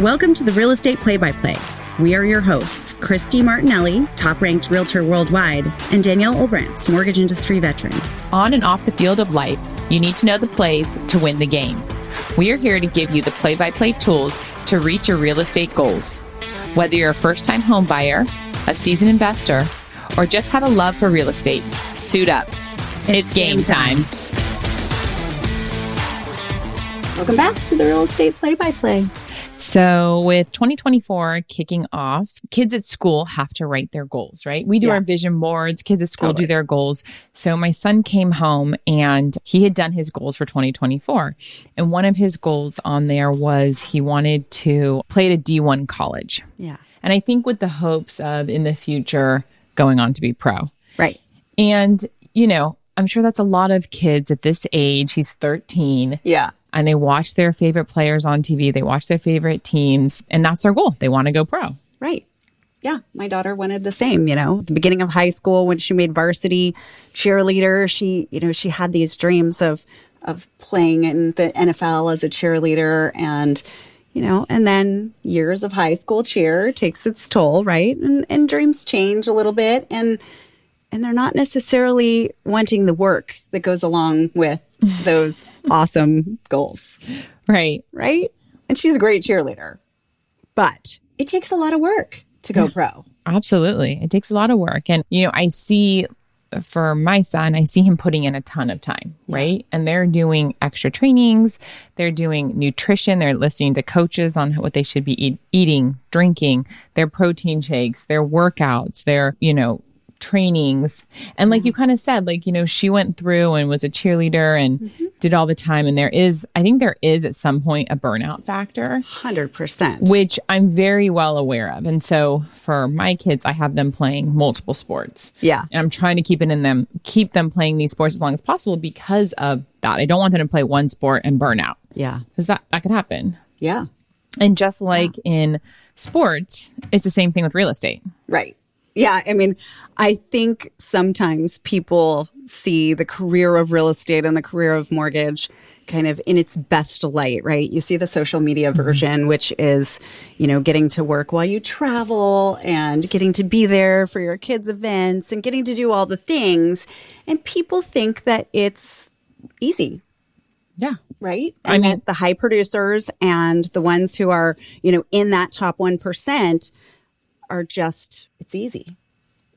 Welcome to the Real Estate Play by Play. We are your hosts, Christy Martinelli, top ranked realtor worldwide, and Danielle Olbrantz, mortgage industry veteran. On and off the field of life, you need to know the plays to win the game. We are here to give you the play by play tools to reach your real estate goals. Whether you're a first time home buyer, a seasoned investor, or just have a love for real estate, suit up. It's, game time. Welcome back to the Real Estate Play by Play. So, with 2024 kicking off, kids at school have to write their goals, right? We do Yeah. our vision boards, kids at school Totally. do their goals. So, my son came home and he had done his goals for 2024. And one of his goals on there was he wanted to play at a D1 college. Yeah. And I think with the hopes of in the future going on to be pro. Right. And, you know, I'm sure that's a lot of kids at this age. He's 13 Yeah. And they watch their favorite players on TV, they watch their favorite teams, and that's their goal. They want to go pro. Right. Yeah, my daughter wanted the same, you know. At the beginning of high school when she made varsity cheerleader, she, you know, she had these dreams of of playing in the NFL as a cheerleader and you know, and then years of high school cheer takes its toll, right? And and dreams change a little bit and and they're not necessarily wanting the work that goes along with those awesome goals Right. right? And she's a great cheerleader. But it takes a lot of work to go pro. Absolutely. It takes a lot of work. And, you know, I see for my son, I see him putting in a ton of time, right? And they're doing extra trainings, they're doing nutrition, they're listening to coaches on what they should be eat, eating, drinking, their protein shakes, their workouts, their, you know, trainings. And like you mm-hmm. kind of said, like, you know, she went through and was a cheerleader and mm-hmm. did all the time. And there is, I think there is at some point a burnout factor 100%. which I'm very well aware of. And so for my kids, I have them playing multiple sports. Yeah. And I'm trying to keep it in them, keep them playing these sports as long as possible because of that. I don't want them to play one sport and burn out yeah. because that, that could happen. Yeah. And just like in sports, it's the same thing with real estate. Right. Yeah. I mean, I think sometimes people see the career of real estate and the career of mortgage kind of in its best light, right? You see the social media mm-hmm. version, which is, you know, getting to work while you travel and getting to be there for your kids' events and getting to do all the things. And people think that it's easy, Yeah. right? I mean- that the high producers and the ones who are, you know, in that top 1% are just, it's easy.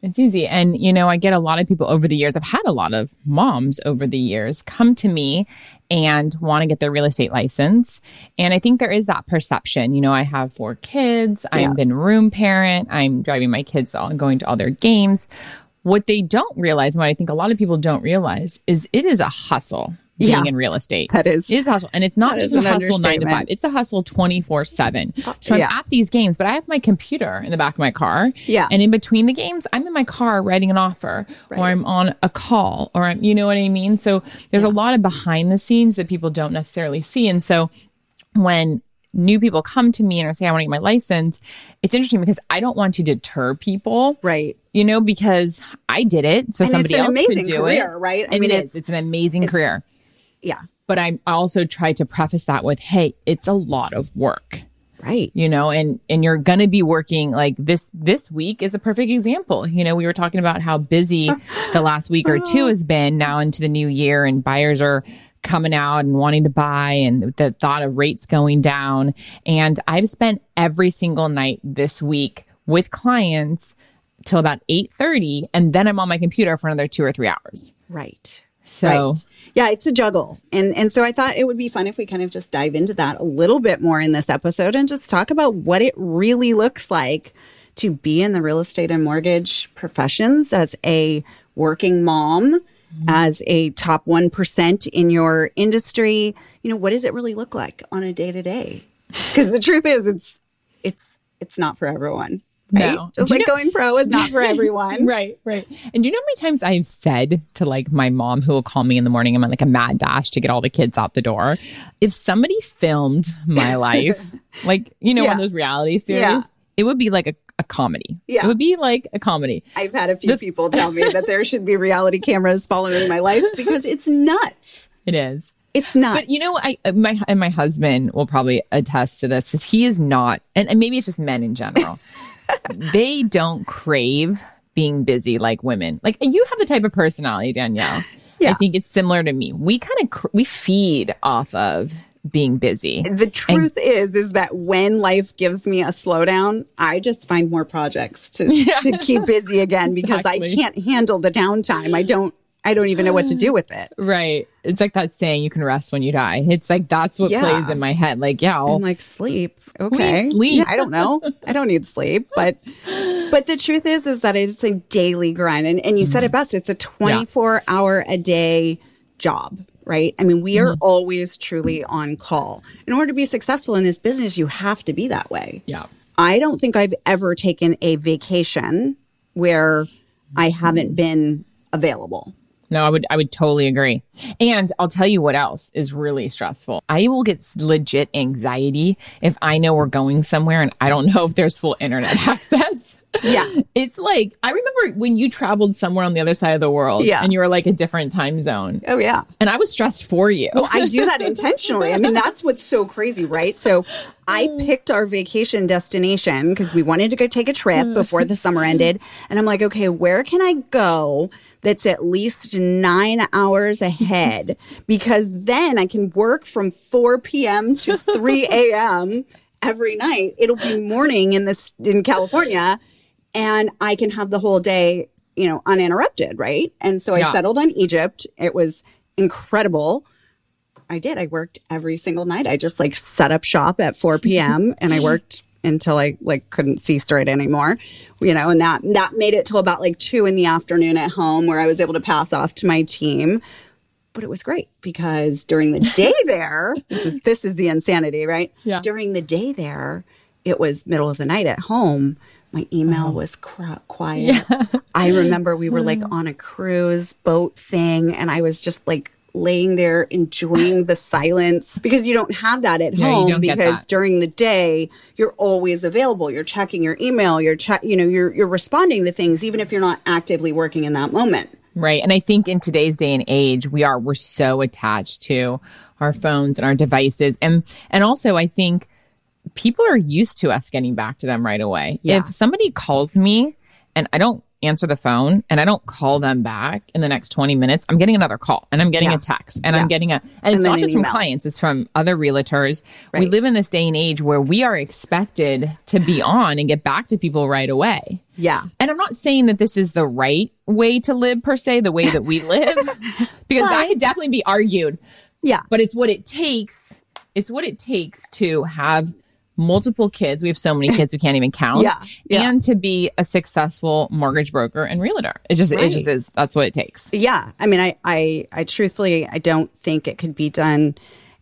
It's easy. And, you know, I get a lot of people over the years. I've had a lot of moms over the years come to me and want to get their real estate license. And I think there is that perception. You know, I have four kids, Yeah. I've been room parent, I'm driving my kids all and going to all their games. What they don't realize, and what I think a lot of people don't realize, is it is a hustle being Yeah. in real estate. That is- It is a hustle. And it's not just a hustle nine to five. It's a hustle 24 7. Uh, so I'm yeah. at these games, but I have my computer in the back of my car. Yeah. And in between the games, I'm in my car writing an offer or I'm on a call or I'm, you know what I mean? So there's a lot of behind the scenes that people don't necessarily see. And so when new people come to me and say, I want to get my license, it's interesting because I don't want to deter people. Right. You know, because I did it, so And somebody it's an else amazing could do career, it. right? I mean, it It's, it's an amazing career. Yeah. But I also try to preface that with, hey, it's a lot of work Right. you know and and you're going to be working like this this week is a perfect example you know we were talking about how busy the last week or two has been now into the new year and buyers are coming out and wanting to buy and the thought of rates going down and i've spent every single night this week with clients till about 8:30 and then i'm on my computer for another 2 or 3 hours Right. So Right. Yeah, it's a juggle. And and so I thought it would be fun if we kind of just dive into that a little bit more in this episode and just talk about what it really looks like to be in the real estate and mortgage professions as a working mom, mm-hmm. as a top 1% in your industry. You know, what does it really look like on a day to day? Because the truth is it's it's it's not for everyone. Right? No. Just Do you like know- going pro is not for everyone. Right, right. And do you know how many times I've said to like my mom who will call me in the morning, I'm on like a mad dash to get all the kids out the door. If somebody filmed my life, like, you know, one of those reality series, Yeah. it would be like a, a comedy. Yeah. It would be like a comedy. I've had a few people tell me that there should be reality cameras following my life because it's nuts. It is. It's not. But you know, I uh, my and my husband will probably attest to this because he is not, and, and maybe it's just men in general. They don't crave being busy like women. Like you have the type of personality, Danielle. Yeah. I think it's similar to me. We kind of cr- we feed off of being busy. the truth is is that when life gives me a slowdown i just find more projects to, to keep busy again because i can't handle the downtime i don't i don't even know what to do with it Right. It's like that saying you can rest when you die. It's like that's what Yeah. plays in my head. Like, yeah, I'll, i'm like sleep okay sleep? Yeah, i don't know i don't need sleep but but the truth is is that it's a daily grind and, and you said it mm-hmm. best it's a 24 hour a day job right i mean we are mm-hmm. always truly on call in order to be successful in this business you have to be that way yeah. I don't think I've ever taken a vacation where I haven't mm-hmm. been available. No, I would I would totally agree. And I'll tell you what else is really stressful. I will get legit anxiety if I know we're going somewhere and I don't know if there's full internet access. Yeah. It's like I remember when you traveled somewhere on the other side of the world Yeah. and you were like a different time zone. Oh, yeah. And I was stressed for you. I do that intentionally. I mean, that's what's so crazy, right? So I picked our vacation destination because we wanted to go take a trip mm. before the summer ended. And I'm like, okay, where can I go that's at least nine hours ahead? Because then I can work from 4 p.m. to 3 a.m. every night. It'll be morning in this in California, and I can have the whole day, you know, uninterrupted, right? And so I Yeah. settled on Egypt. It was incredible. I did. I worked every single night. I just like set up shop at 4 p.m. and I worked until I like couldn't see straight anymore. You know, and that that made it till about like two in the afternoon at home where I was able to pass off to my team. But it was great because during the day there, this is this is the insanity, right? Yeah. During the day there, it was middle of the night at home. My email uh-huh. was cr- quiet. I remember we were like on a cruise boat thing, and I was just like laying there enjoying the silence because you don't have that at Yeah, home because during the day you're always available. You're checking your email. You're check. You know, you're you're responding to things even if you're not actively working in that moment. Right. And I think in today's day and age, we are, we're so attached to our phones and our devices. And, and also I think people are used to us getting back to them right away. Yeah. If somebody calls me and I don't answer the phone and I don't call them back in the next 20 minutes, I'm getting another call and I'm getting Yeah. a text and Yeah. I'm getting a, and it's And then not just from email. clients, it's from other realtors. We live in this day and age where we are expected to be on and get back to people right away. Yeah. And I'm not saying that this is the right way to live per se, the way that we live, because that could definitely be argued. Yeah. But it's what it takes. It's what it takes to have multiple kids. We have so many kids we can't even count. Yeah, yeah. And to be a successful mortgage broker and realtor. It just it just is that's what it takes. Yeah. I mean, I, I, I truthfully, I don't think it could be done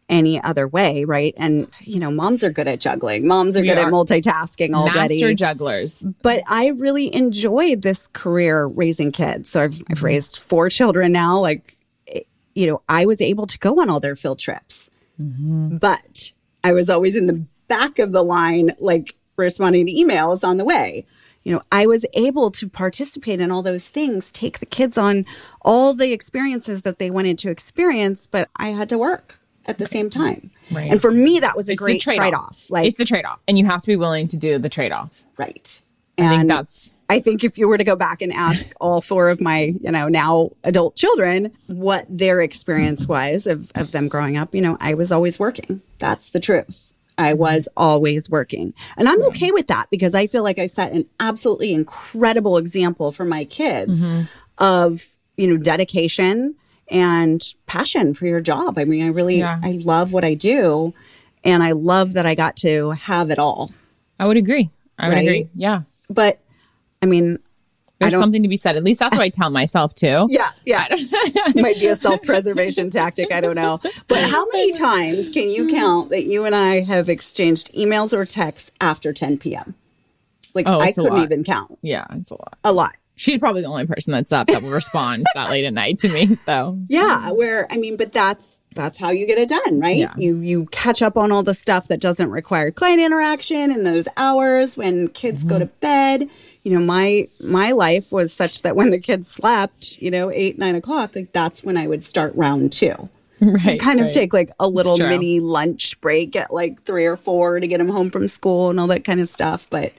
any other way. Right. And, you know, moms are good at juggling. Moms are We good are at multitasking already. Master jugglers. but I really enjoyed this career raising kids. So I've, I've mm-hmm. raised four children now. Like, it- you know, I was able to go on all their field trips, mm-hmm. but I was always in the back of the line, like responding to emails on the way. You know, I was able to participate in all those things, take the kids on all the experiences that they wanted to experience, but I had to work at the same time. Right. And for me, that was a It's great trade-off. trade off. Like, it's a trade off. And you have to be willing to do the trade off. right. I think And- that's I think if you were to go back and ask all four of my, you know, now adult children what their experience was of, of them growing up, you know, I was always working. That's the truth. I was always working. And I'm okay with that because I feel like I set an absolutely incredible example for my kids mm-hmm. of, you know, dedication and passion for your job. I mean, I really, Yeah. I love what I do. And I love that I got to have it all. I would agree. I would Right? agree. Yeah. But I mean, There's something to be said. At least that's what I tell myself too. Yeah, yeah. It might be a self preservation tactic. I don't know. But how many times can you count that you and I have exchanged emails or texts after 10 p.m.? Like, Oh, I couldn't even count. Yeah, it's a lot. A lot. She's probably the only person that's up that will respond that late at night to me. So Yeah, where I mean, but that's that's how you get it done, right? Yeah. You you catch up on all the stuff that doesn't require client interaction in those hours when kids go to mm-hmm. bed. You know, my my life was such that when the kids slept, you know, eight nine o'clock, like that's when I would start round two. Right. kind of take like a little mini lunch break at like three or four to get them home from school and all that kind of stuff. But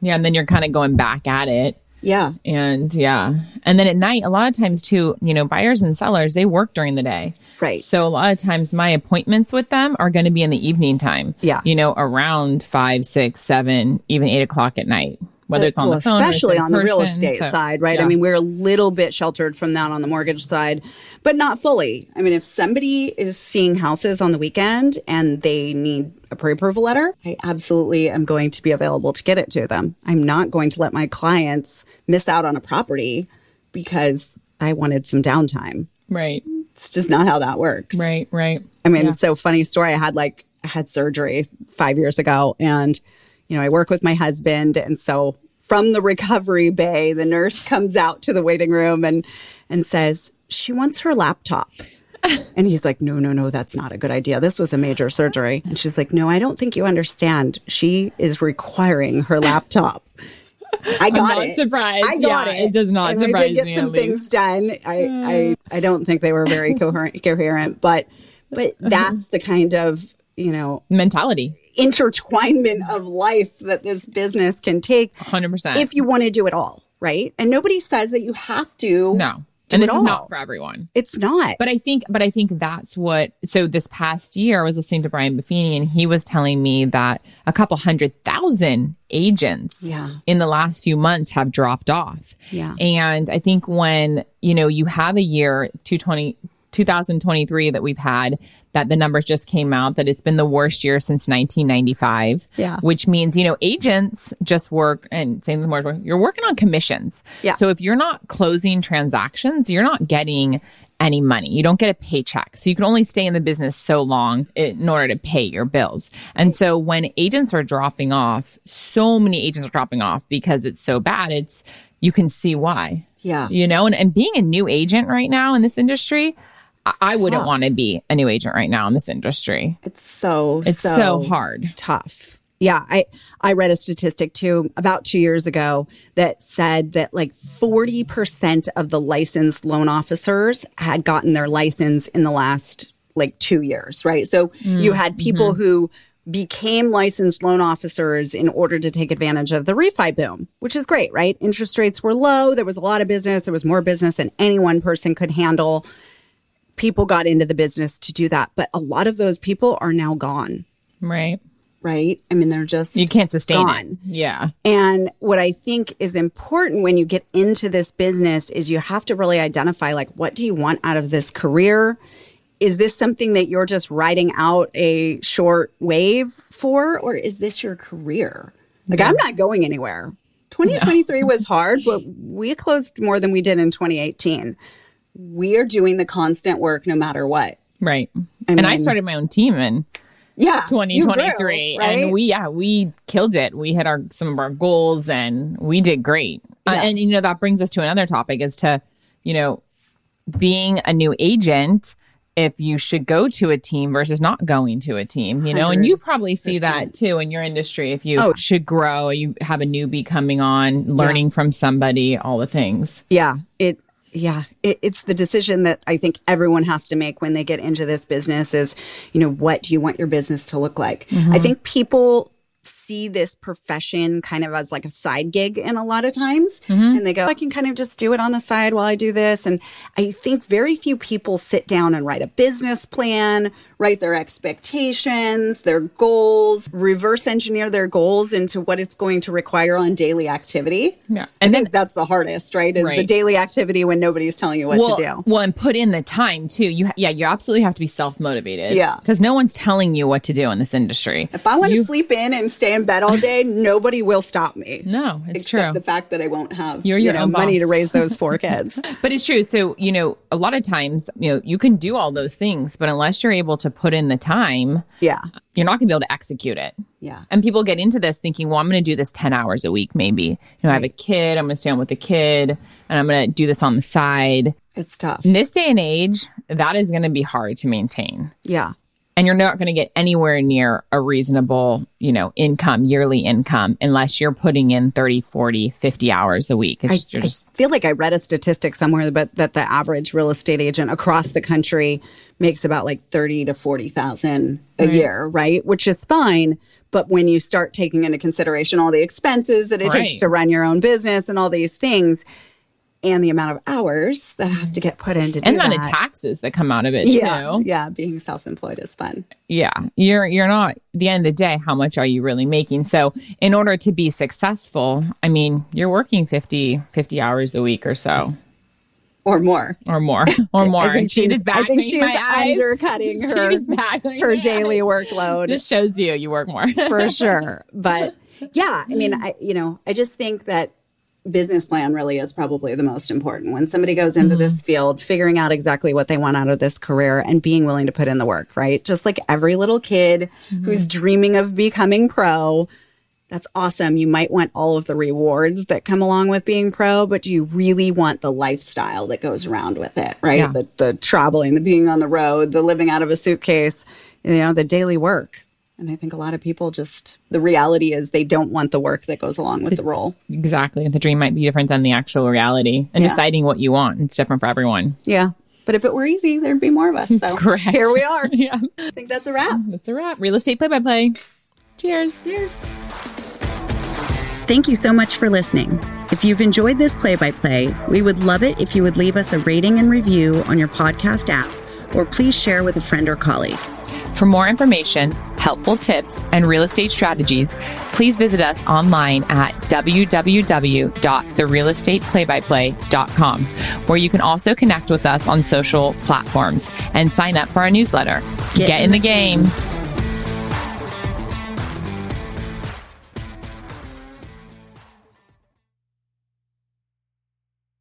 Yeah. And then you're kind of going back at it. yeah, And yeah. And then at night, a lot of times too, you know, buyers and sellers, they work during the day. Right. So a lot of times my appointments with them are going to be in the evening time. Yeah. You know, around five, six, seven, even eight o'clock at night, whether it's on well, the phone, especially on the real estate So, side, right? I mean, we're a little bit sheltered from that on the mortgage side, but not fully. I mean, if somebody is seeing houses on the weekend and they need a pre-approval letter, I absolutely am going to be available to get it to them. I'm not going to let my clients miss out on a property because I wanted some downtime. right, It's just not how that works. right, right. I mean, Yeah. so funny story. I had like I had surgery five years ago, and you know I work with my husband, and so from the recovery bay, the nurse comes out to the waiting room and and says she wants her laptop. And he's like, no, no, no, that's not a good idea. This was a major surgery. And she's like, no, I don't think you understand. She is requiring her laptop. I got not it. surprised. I got Yeah, it. it does not and I surprise did get me, some things least. done. I, I, I don't think they were very coherent, coherent, but, but that's the kind of you know Mentality, intertwinement of life that this business can take 100%. if you want to do it all, right? And nobody says that you have to. no. And this is not for everyone. It's not. But I think, but I think that's what. So this past year, I was listening to Brian Buffini, and he was telling me that a couple hundred thousand agents Yeah. in the last few months have dropped off. Yeah. And I think when you know you have a year 220. 2023 that we've had that the numbers just came out that it's been the worst year since 1995 Yeah. which means you know agents just work and same with mortgage you're working on commissions Yeah. so if you're not closing transactions you're not getting any money you don't get a paycheck so you can only stay in the business so long in order to pay your bills and so when agents are dropping off so many agents are dropping off because it's so bad it's you can see why Yeah. you know and, and being a new agent right now in this industry I, wouldn't want to be a new agent right now in this industry It's so it's so hard tough. Yeah, I I read a statistic too about 2 years ago that said that like 40% of the licensed loan officers had gotten their license in the last like 2 years, right? So mm, you had people mm-hmm. who became licensed loan officers in order to take advantage of the refi boom, which is great, right? Interest rates were low, there was a lot of business, there was more business than any one person could handle. People got into the business to do that, but a lot of those people are now gone right right? I mean, they're just you can't sustain gone. it yeah And what I think is important when you get into this business is you have to really identify like what do you want out of this career? Is this something that you're just riding out a short wave for or is this your career? Like I'm not going anywhere. 2023 was hard, but we closed more than we did in 2018. We are doing the constant work no matter what. Right. and I started my own team in Yeah. you grew, 2023 right? and we yeah, we killed it. We hit our some of our goals and we did great. Uh, and you know that brings us to another topic is to, you know, being a new agent if you should go to a team versus not going to a team, you know, and you probably see that too in your industry. If you Oh. should grow, you have a newbie coming on, learning from somebody, all the things. Yeah, it yeah, it, it's the decision that I think everyone has to make when they get into this business is, you know, what do you want your business to look like? I mm-hmm. think people see this profession kind of as like a side gig and a lot of times mm-hmm. and they go I can kind of just do it on the side while I do this and I think very few people sit down and write a business plan, write their expectations, their goals, reverse engineer their goals into what it's going to require on daily activity. Yeah. I And think that's the hardest, right? Is the daily activity when nobody's telling you what well, to do. Well, and put in the time too. You, ha- yeah, you absolutely have to be self motivated. Yeah. because no one's telling you what to do in this industry. If I want to sleep in and stay in bed all day, nobody will stop me. No, it's except true. the fact that I won't have You're you your know, own money boss. to raise those four kids. But it's true. So, you know, a lot of times, you know, you can do all those things, but unless you're able to put in the time, yeah, you're not going to be able to execute it. yeah, And people get into this thinking, well, I'm going to do this 10 hours a week, maybe. You know, I have a kid, I'm going to stay home with the kid, and I'm going to do this on the side. it's tough. In this day and age, that is going to be hard to maintain. Yeah, and you're not going to get anywhere near a reasonable, you know, income, yearly income, unless you're putting in 30, 40, 50 hours a week. I, you're just, I feel like I read a statistic somewhere, but that the average real estate agent across the country makes about like thirty to forty thousand a year, right? Which is fine, but when you start taking into consideration all the expenses that it Right. takes to run your own business and all these things, and the amount of hours that have to get put in to and the amount of taxes that come out of it yeah, too. yeah, being self-employed is fun. Yeah. You're, you're not, at the end of the day, how much are you really making? So in order to be successful, I mean, you're working 50, 50 hours a week or so. Or more. Or more, or more. I think She she's, back I think she's eyes. undercutting She her, her daily eyes. workload. This shows you you work more. for sure. But yeah, I mean, I you know, I just think that business plan really is probably the most important. When somebody goes into mm-hmm. this field, figuring out exactly what they want out of this career and being willing to put in the work, right? Just like every little kid mm-hmm. who's dreaming of becoming pro. That's awesome. You might want all of the rewards that come along with being pro, but do you really want the lifestyle that goes around with it, right? Yeah. The, the traveling, the being on the road, the living out of a suitcase, you know, the daily work. And I think a lot of people just, the reality is they don't want the work that goes along with the role. exactly. The dream might be different than the actual reality and Yeah. deciding what you want. It's different for everyone. Yeah. But if it were easy, there'd be more of us. So Correct. here we are. Yeah. I think that's a wrap. Mm, that's a wrap. Real estate play by play. Cheers. Cheers. Thank you so much for listening. If you've enjoyed this play by play, we would love it if you would leave us a rating and review on your podcast app, or please share with a friend or colleague. For more information, helpful tips, and real estate strategies, please visit us online at www.therealestateplaybyplay.com, where you can also connect with us on social platforms and sign up for our newsletter. Get, in the game.